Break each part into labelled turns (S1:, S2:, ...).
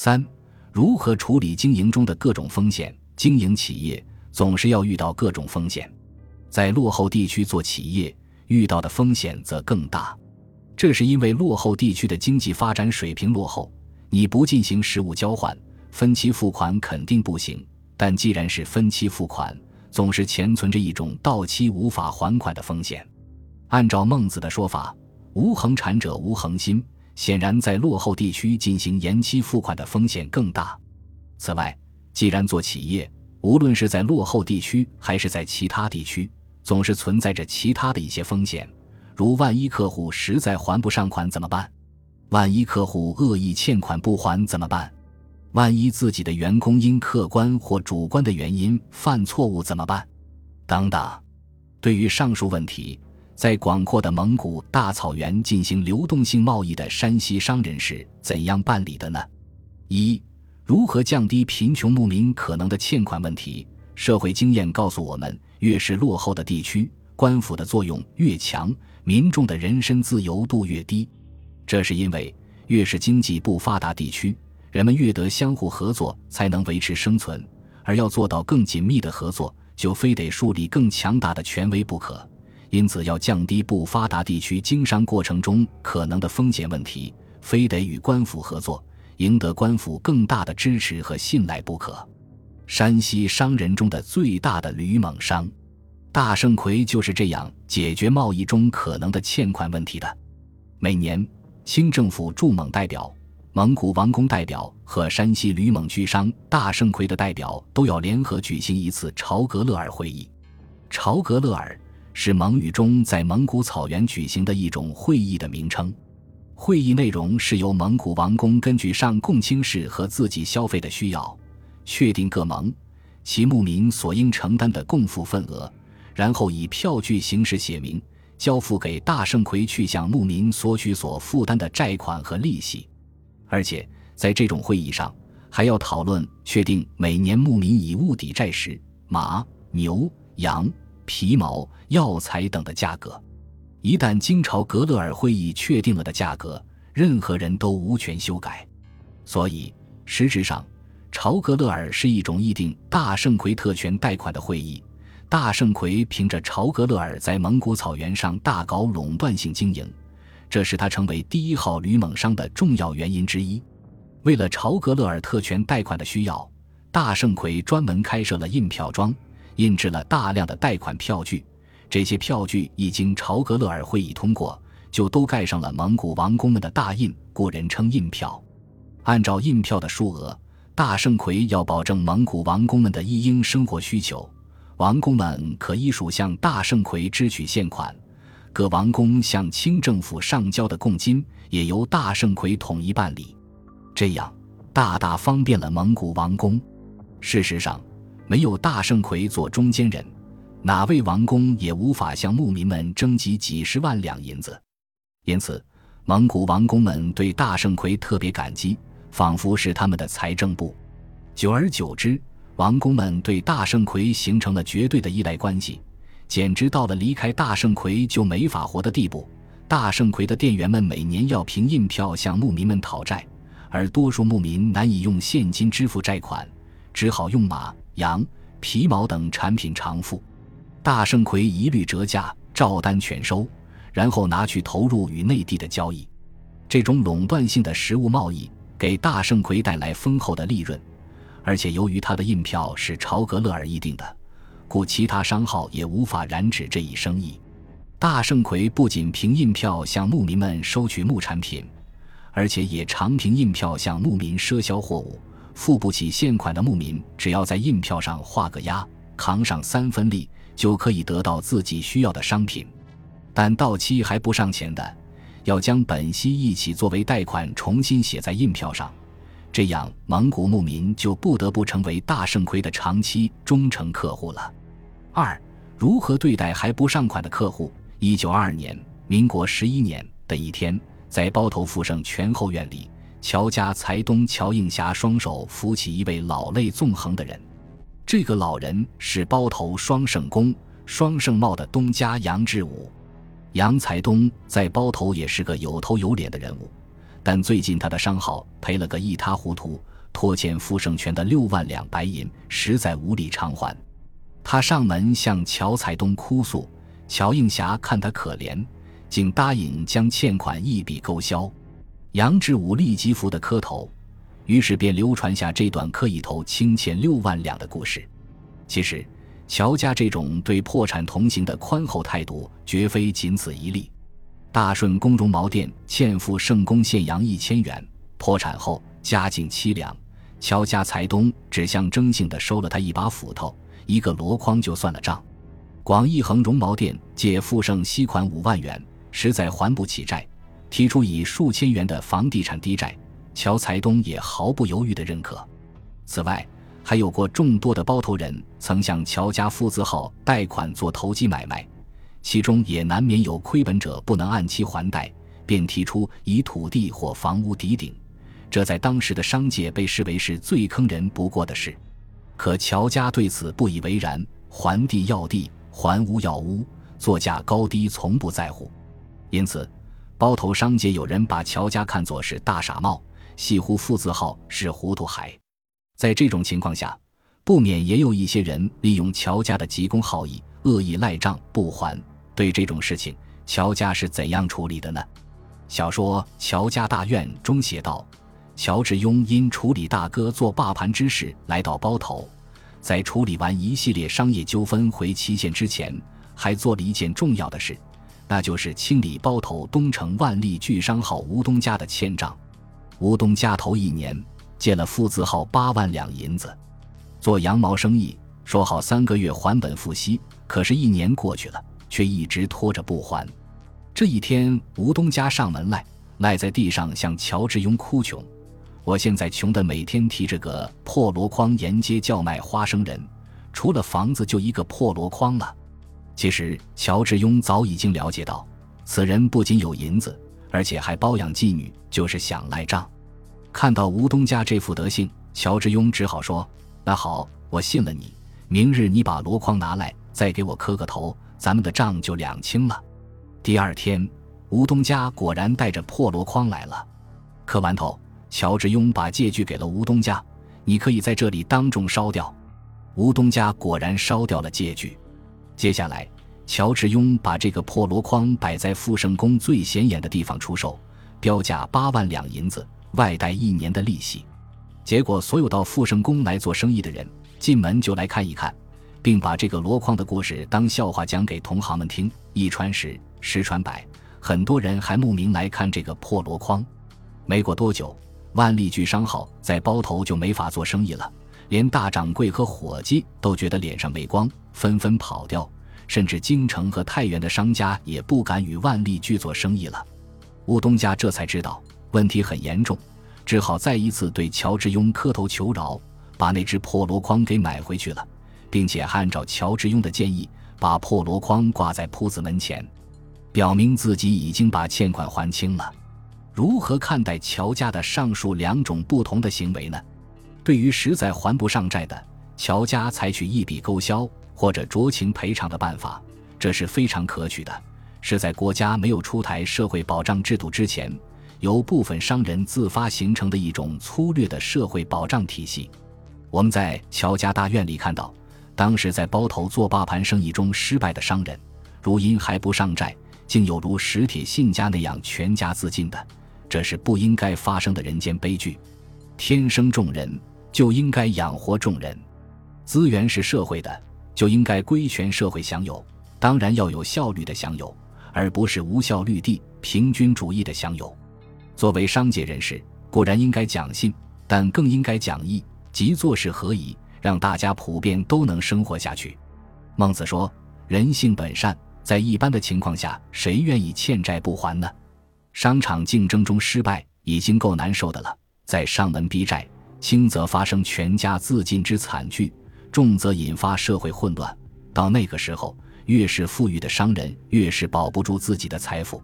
S1: 三、如何处理经营中的各种风险？经营企业总是要遇到各种风险，在落后地区做企业遇到的风险则更大。这是因为落后地区的经济发展水平落后，你不进行实物交换，分期付款肯定不行。但既然是分期付款，总是潜存着一种到期无法还款的风险。按照孟子的说法，“无恒产者无恒心”，显然在落后地区进行延期付款的风险更大。此外，既然做企业，无论是在落后地区还是在其他地区，总是存在着其他的一些风险。如万一客户实在还不上款怎么办？万一客户恶意欠款不还怎么办？万一自己的员工因客观或主观的原因犯错误怎么办？等等。对于上述问题，在广阔的蒙古大草原进行流动性贸易的山西商人是怎样办理的呢？一、如何降低贫穷牧民可能的欠款问题？社会经验告诉我们，越是落后的地区，官府的作用越强。民众的人身自由度越低，这是因为越是经济不发达地区，人们越得相互合作才能维持生存，而要做到更紧密的合作，就非得树立更强大的权威不可。因此，要降低不发达地区经商过程中可能的风险问题，非得与官府合作，赢得官府更大的支持和信赖不可。山西商人中的最大的吕蒙商。大盛魁就是这样解决贸易中可能的欠款问题的。每年，清政府驻蒙代表、蒙古王公代表和山西吕蒙居商大盛魁的代表都要联合举行一次朝格勒尔会议。朝格勒尔是蒙语中在蒙古草原举行的一种会议的名称。会议内容是由蒙古王公根据上贡卿氏和自己消费的需要，确定各蒙其牧民所应承担的贡赋份额。然后以票据形式写明，交付给大圣魁去向牧民索取所负担的债款和利息，而且在这种会议上还要讨论确定每年牧民以物抵债时马、牛、羊、皮毛、药材等的价格。一旦经朝格勒尔会议确定了的价格，任何人都无权修改。所以，实质上，朝格勒尔是一种议定大圣魁特权贷款的会议。大圣魁凭着朝格勒尔在蒙古草原上大搞垄断性经营，这是他成为第一号吕蒙商的重要原因之一。为了朝格勒尔特权贷款的需要，大圣魁专门开设了印票庄，印制了大量的贷款票据。这些票据一经朝格勒尔会议通过，就都盖上了蒙古王公们的大印，故人称印票。按照印票的数额，大圣魁要保证蒙古王公们的一应生活需求。王公们可依属向大圣魁支取现款，各王公向清政府上交的贡金也由大圣魁统一办理，这样大大方便了蒙古王公。事实上，没有大圣魁做中间人，哪位王公也无法向牧民们征集几十万两银子。因此，蒙古王公们对大圣魁特别感激，仿佛是他们的财政部。久而久之。王公们对大圣魁形成了绝对的依赖关系，简直到了离开大圣魁就没法活的地步。大圣魁的店员们每年要凭印票向牧民们讨债，而多数牧民难以用现金支付债款，只好用马、羊、皮毛等产品偿付。大圣魁一律折价，照单全收，然后拿去投入与内地的交易。这种垄断性的实物贸易给大圣魁带来丰厚的利润。而且由于他的印票是朝格勒尔议定的，故其他商号也无法染指这一生意。大圣魁不仅凭印票向牧民们收取牧产品，而且也常凭印票向牧民赊销货物。付不起现款的牧民，只要在印票上画个押，扛上三分利，就可以得到自己需要的商品。但到期还不上钱的，要将本息一起作为贷款重新写在印票上。这样，蒙古牧民就不得不成为大圣魁的长期忠诚客户了。二、如何对待还不上款的客户？一九二二年，民国十一年的一天，在包头富盛全后院里，乔家财东乔应霞双手扶起一位老泪纵横的人。这个老人是包头双圣公、双圣茂的东家杨志武。杨财东在包头也是个有头有脸的人物。但最近他的商号赔了个一塌糊涂，拖欠傅盛权的六万两白银，实在无力偿还。他上门向乔才东哭诉，乔应霞看他可怜，竟答应将欠款一笔勾销。杨志武立即服的磕头，于是便流传下这段磕一头清欠六万两的故事。其实，乔家这种对破产同行的宽厚态度，绝非仅此一例。大顺宫绒毛店欠付圣公县洋一千元，破产后家境凄凉，乔家财东只象征性的收了他一把斧头、一个箩筐就算了账。广义恒绒毛店借富盛息款五万元，实在还不起债，提出以数千元的房地产抵债，乔财东也毫不犹豫的认可。此外，还有过众多的包头人曾向乔家父字号贷款做投机买卖。其中也难免有亏本者不能按期还贷，便提出以土地或房屋抵顶，这在当时的商界被视为是最坑人不过的事。可乔家对此不以为然，还地要地，还屋要屋，作价高低从不在乎。因此，包头商界有人把乔家看作是大傻帽，戏呼父字号是糊涂孩。在这种情况下，不免也有一些人利用乔家的急公好义。恶意赖账不还，对这种事情，乔家是怎样处理的呢？小说《乔家大院》中写道：乔致庸因处理大哥做霸盘之事来到包头，在处理完一系列商业纠纷回祁县之前，还做了一件重要的事，那就是清理包头东城万利巨商号吴东家的欠账。吴东家头一年借了父字号八万两银子，做羊毛生意，说好三个月还本付息。可是，一年过去了，却一直拖着不还。这一天，吴东家上门来，赖在地上向乔致庸哭穷：“我现在穷得每天提着个破箩筐沿街叫卖花生仁，除了房子就一个破箩筐了。”其实，乔致庸早已经了解到，此人不仅有银子，而且还包养妓女，就是想赖账。看到吴东家这副德行，乔致庸只好说：“那好，我信了你。明日你把箩筐拿来。”再给我磕个头，咱们的账就两清了。第二天，吴东家果然带着破箩筐来了。磕完头，乔致庸把借据给了吴东家，你可以在这里当众烧掉。吴东家果然烧掉了借据。接下来，乔致庸把这个破箩筐摆在富盛宫最显眼的地方出售，标价八万两银子，外带一年的利息。结果，所有到富盛宫来做生意的人，进门就来看一看。并把这个箩筐的故事当笑话讲给同行们听，一传十，十传百，很多人还慕名来看这个破箩筐。没过多久，万利聚商号在包头就没法做生意了，连大掌柜和伙计都觉得脸上没光，纷纷跑掉，甚至京城和太原的商家也不敢与万利聚做生意了。吴东家这才知道问题很严重，只好再一次对乔致庸磕头求饶，把那只破箩筐给买回去了。并且按照乔致庸的建议，把破箩筐挂在铺子门前，表明自己已经把欠款还清了。如何看待乔家的上述两种不同的行为呢？对于实在还不上债的，乔家采取一笔勾销或者酌情赔偿的办法，这是非常可取的，是在国家没有出台社会保障制度之前，由部分商人自发形成的一种粗略的社会保障体系。我们在乔家大院里看到。当时在包头做霸盘生意中失败的商人，如因还不上债，竟有如史铁信家那样全家自尽的，这是不应该发生的人间悲剧。天生众人就应该养活众人，资源是社会的，就应该归全社会享有，当然要有效率的享有，而不是无效率地平均主义的享有。作为商界人士，固然应该讲信，但更应该讲义，即做事合宜。让大家普遍都能生活下去。孟子说：“人性本善，在一般的情况下，谁愿意欠债不还呢？商场竞争中失败已经够难受的了，在上门逼债，轻则发生全家自尽之惨剧，重则引发社会混乱。到那个时候，越是富裕的商人，越是保不住自己的财富。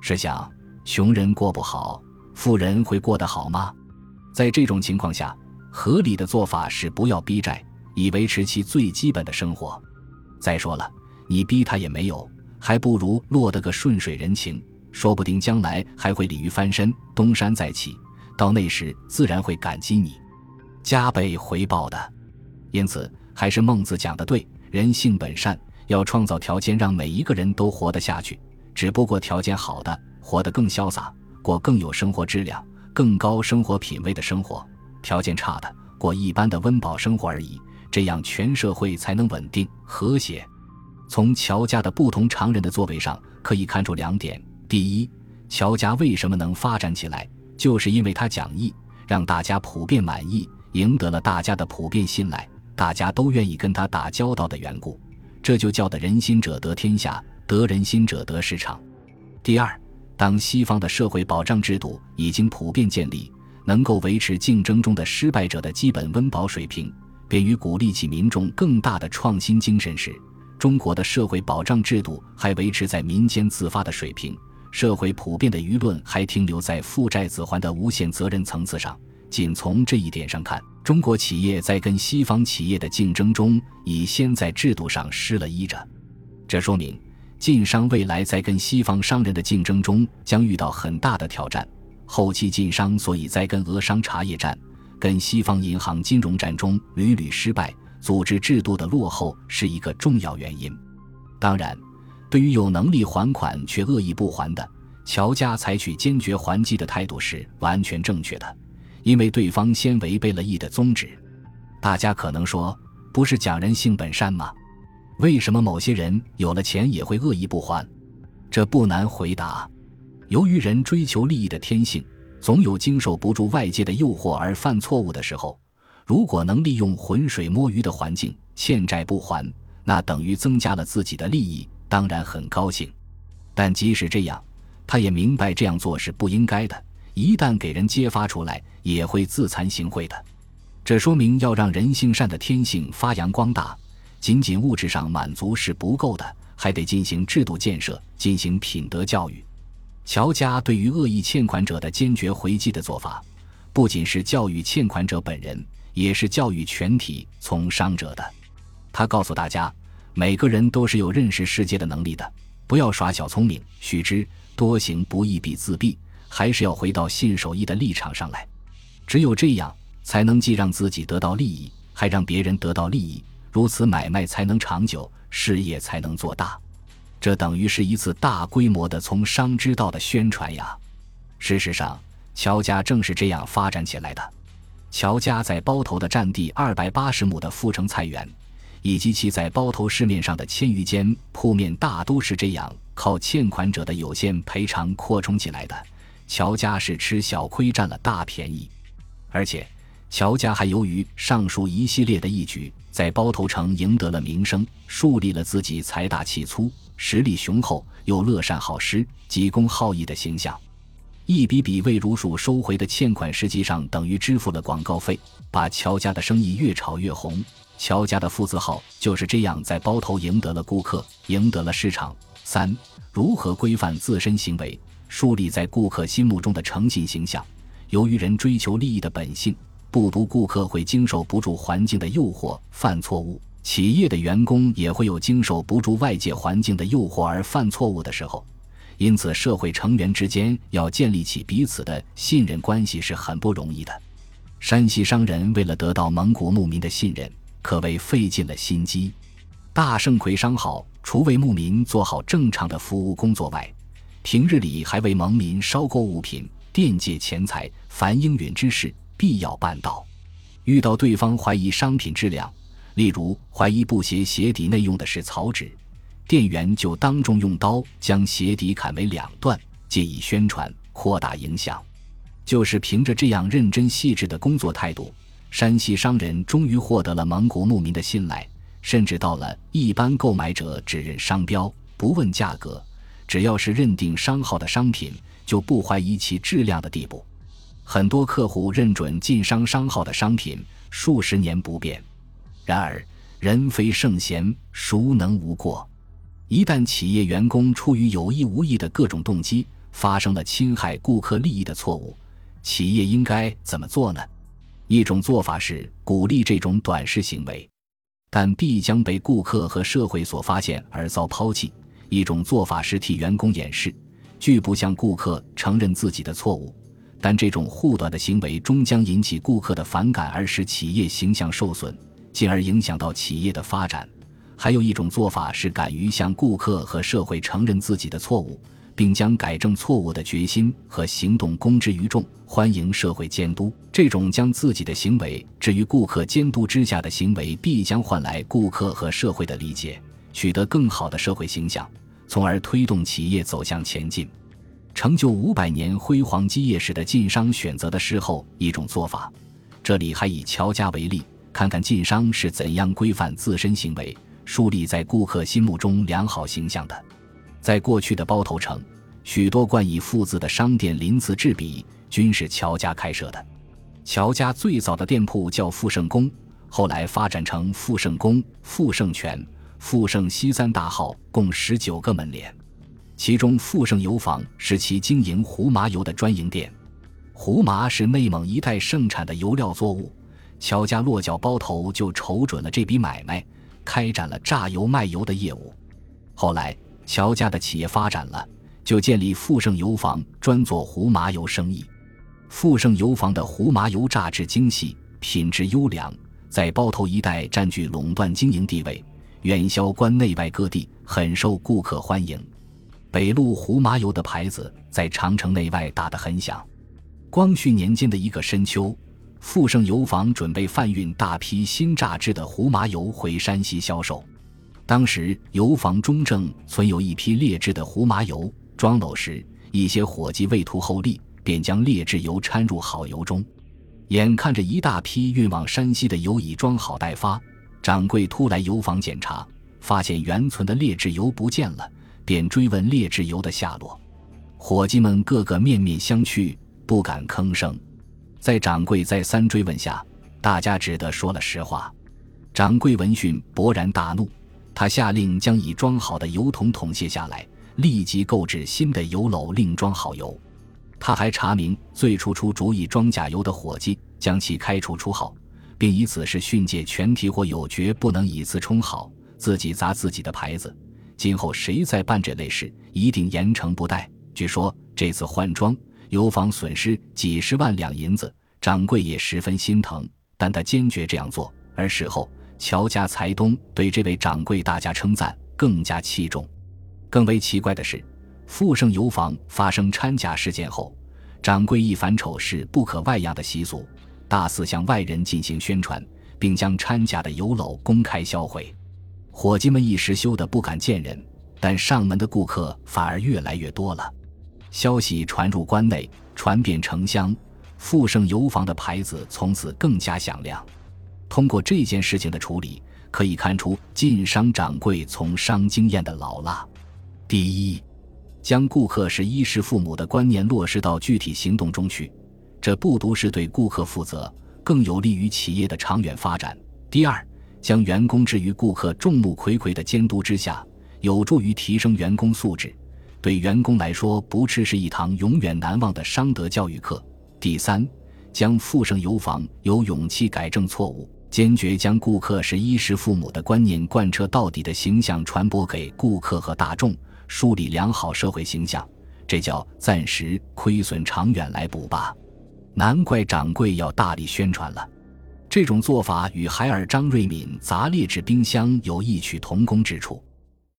S1: 试想，穷人过不好，富人会过得好吗？在这种情况下。”合理的做法是不要逼债，以维持其最基本的生活。再说了，你逼他也没有，还不如落得个顺水人情，说不定将来还会鲤鱼翻身，东山再起。到那时，自然会感激你。加倍回报的。因此，还是孟子讲的对：人性本善，要创造条件让每一个人都活得下去。只不过条件好的，活得更潇洒，过更有生活质量、更高生活品味的生活；条件差的，过一般的温饱生活而已。这样，全社会才能稳定和谐。从乔家的不同常人的座位上可以看出两点：第一，乔家为什么能发展起来，就是因为他讲义，让大家普遍满意，赢得了大家的普遍信赖，大家都愿意跟他打交道的缘故。这就叫得人心者得天下，得人心者得市场。第二，当西方的社会保障制度已经普遍建立，能够维持竞争中的失败者的基本温饱水平，便于鼓励起民众更大的创新精神时。中国的社会保障制度还维持在民间自发的水平，社会普遍的舆论还停留在负债子还的无限责任层次上。仅从这一点上看，中国企业在跟西方企业的竞争中，已先在制度上失了依着。这说明晋商未来在跟西方商人的竞争中将遇到很大的挑战。后期晋商所以在跟俄商茶叶战、跟西方银行金融战中屡屡失败。组织制度的落后是一个重要原因。当然，对于有能力还款却恶意不还的，乔家采取坚决还击的态度是完全正确的，因为对方先违背了义的宗旨。大家可能说，不是讲人性本善吗？为什么某些人有了钱也会恶意不还？这不难回答。由于人追求利益的天性，总有经受不住外界的诱惑而犯错误的时候。如果能利用浑水摸鱼的环境欠债不还，那等于增加了自己的利益，当然很高兴。但即使这样，他也明白这样做是不应该的。一旦给人揭发出来，也会自惭形秽的。这说明要让人性善的天性发扬光大，仅仅物质上满足是不够的，还得进行制度建设，进行品德教育。乔家对于恶意欠款者的坚决回击的做法，不仅是教育欠款者本人。也是教育全体从商者的。他告诉大家，每个人都是有认识世界的能力的，不要耍小聪明。须知多行不义必自毙，还是要回到信守义的立场上来。只有这样，才能既让自己得到利益，还让别人得到利益。如此买卖才能长久，事业才能做大。这等于是一次大规模的从商之道的宣传呀。事实上，乔家正是这样发展起来的。乔家在包头的占地二百八十亩的富城菜园，以及其在包头市面上的千余间铺面，大都是这样靠欠款者的有限赔偿扩充起来的。乔家是吃小亏，占了大便宜。而且，乔家还由于上述一系列的义举，在包头城赢得了名声，树立了自己财大气粗、实力雄厚又乐善好施、济公好义的形象。一笔笔未如数收回的欠款，实际上等于支付了广告费，把乔家的生意越炒越红。乔家的父字号就是这样在包头赢得了顾客，赢得了市场。三、如何规范自身行为，树立在顾客心目中的诚信形象？由于人追求利益的本性，不独顾客会经受不住环境的诱惑犯错误，企业的员工也会有经受不住外界环境的诱惑而犯错误的时候。因此，社会成员之间要建立起彼此的信任关系是很不容易的。山西商人为了得到蒙古牧民的信任，可谓费尽了心机。大圣魁商号除为牧民做好正常的服务工作外，平日里还为蒙民捎购物品、垫借钱财，凡应允之事必要办到。遇到对方怀疑商品质量，例如怀疑布鞋鞋底内用的是草纸。店员就当众用刀将鞋底砍为两段，借以宣传扩大影响。就是凭着这样认真细致的工作态度，山西商人终于获得了蒙古牧民的信赖，甚至到了一般购买者只认商标不问价格，只要是认定商号的商品就不怀疑其质量的地步。很多客户认准晋商商号的商品数十年不变。然而人非圣贤，孰能无过？一旦企业员工出于有意无意的各种动机，发生了侵害顾客利益的错误，企业应该怎么做呢？一种做法是鼓励这种短视行为，但必将被顾客和社会所发现而遭抛弃；一种做法是替员工掩饰，拒不向顾客承认自己的错误，但这种护短的行为终将引起顾客的反感，而使企业形象受损，进而影响到企业的发展。还有一种做法是敢于向顾客和社会承认自己的错误，并将改正错误的决心和行动公之于众，欢迎社会监督。这种将自己的行为置于顾客监督之下的行为，必将换来顾客和社会的理解，取得更好的社会形象，从而推动企业走向前进，成就五百年辉煌基业时的晋商选择的事后一种做法。这里还以乔家为例，看看晋商是怎样规范自身行为。树立在顾客心目中良好形象的，在过去的包头城，许多冠以“富”字的商店鳞次栉比，均是乔家开设的。乔家最早的店铺叫富盛宫，后来发展成富盛宫、富盛全、富盛西三大号，共十九个门脸。其中富盛油坊是其经营胡麻油的专营店。胡麻是内蒙一带盛产的油料作物，乔家落脚包头就瞅准了这笔买卖。开展了榨油卖油的业务，后来乔家的企业发展了，就建立富盛油坊，专做胡麻油生意。富盛油坊的胡麻油榨制精细，品质优良，在包头一带占据垄断经营地位，远销关内外各地，很受顾客欢迎。北路胡麻油的牌子在长城内外打得很响。光绪年间的一个深秋。富盛油坊准备贩运大批新榨制的胡麻油回山西销售，当时油坊中正存有一批劣质的胡麻油，装篓时一些伙计为图厚利，便将劣质油掺入好油中。眼看着一大批运往山西的油已装好待发，掌柜突来油坊检查，发现原存的劣质油不见了，便追问劣质油的下落。伙计们个个面面相觑，不敢吭声。在掌柜再三追问下，大家只得说了实话。掌柜闻讯勃然大怒，他下令将已装好的油桶桶卸下来，立即购置新的油篓，另装好油。他还查明最初出主意装假油的伙计，将其开除出号，并以此事训诫全体伙友绝不能以次充好，自己砸自己的牌子。今后谁再办这类事，一定严惩不贷。据说这次换装。油坊损失几十万两银子，掌柜也十分心疼，但他坚决这样做。而事后，乔家财东对这位掌柜大加称赞，更加器重。更为奇怪的是，富盛油坊发生掺假事件后，掌柜一反丑事不可外扬的习俗，大肆向外人进行宣传，并将掺假的油篓公开销毁。伙计们一时羞得不敢见人，但上门的顾客反而越来越多了。消息传入关内，传遍城乡，富盛油坊的牌子从此更加响亮。通过这件事情的处理，可以看出晋商掌柜从商经验的老辣。第一，将顾客是衣食父母的观念落实到具体行动中去，这不独是对顾客负责，更有利于企业的长远发展。第二，将员工置于顾客众目睽睽的监督之下，有助于提升员工素质。对员工来说，不啻是一堂永远难忘的商德教育课。第三，将富盛油坊有勇气改正错误，坚决将顾客是衣食父母的观念贯彻到底的形象传播给顾客和大众，树立良好社会形象，这叫暂时亏损，长远来补吧。难怪掌柜要大力宣传了。这种做法与海尔张瑞敏砸劣质冰箱有异曲同工之处。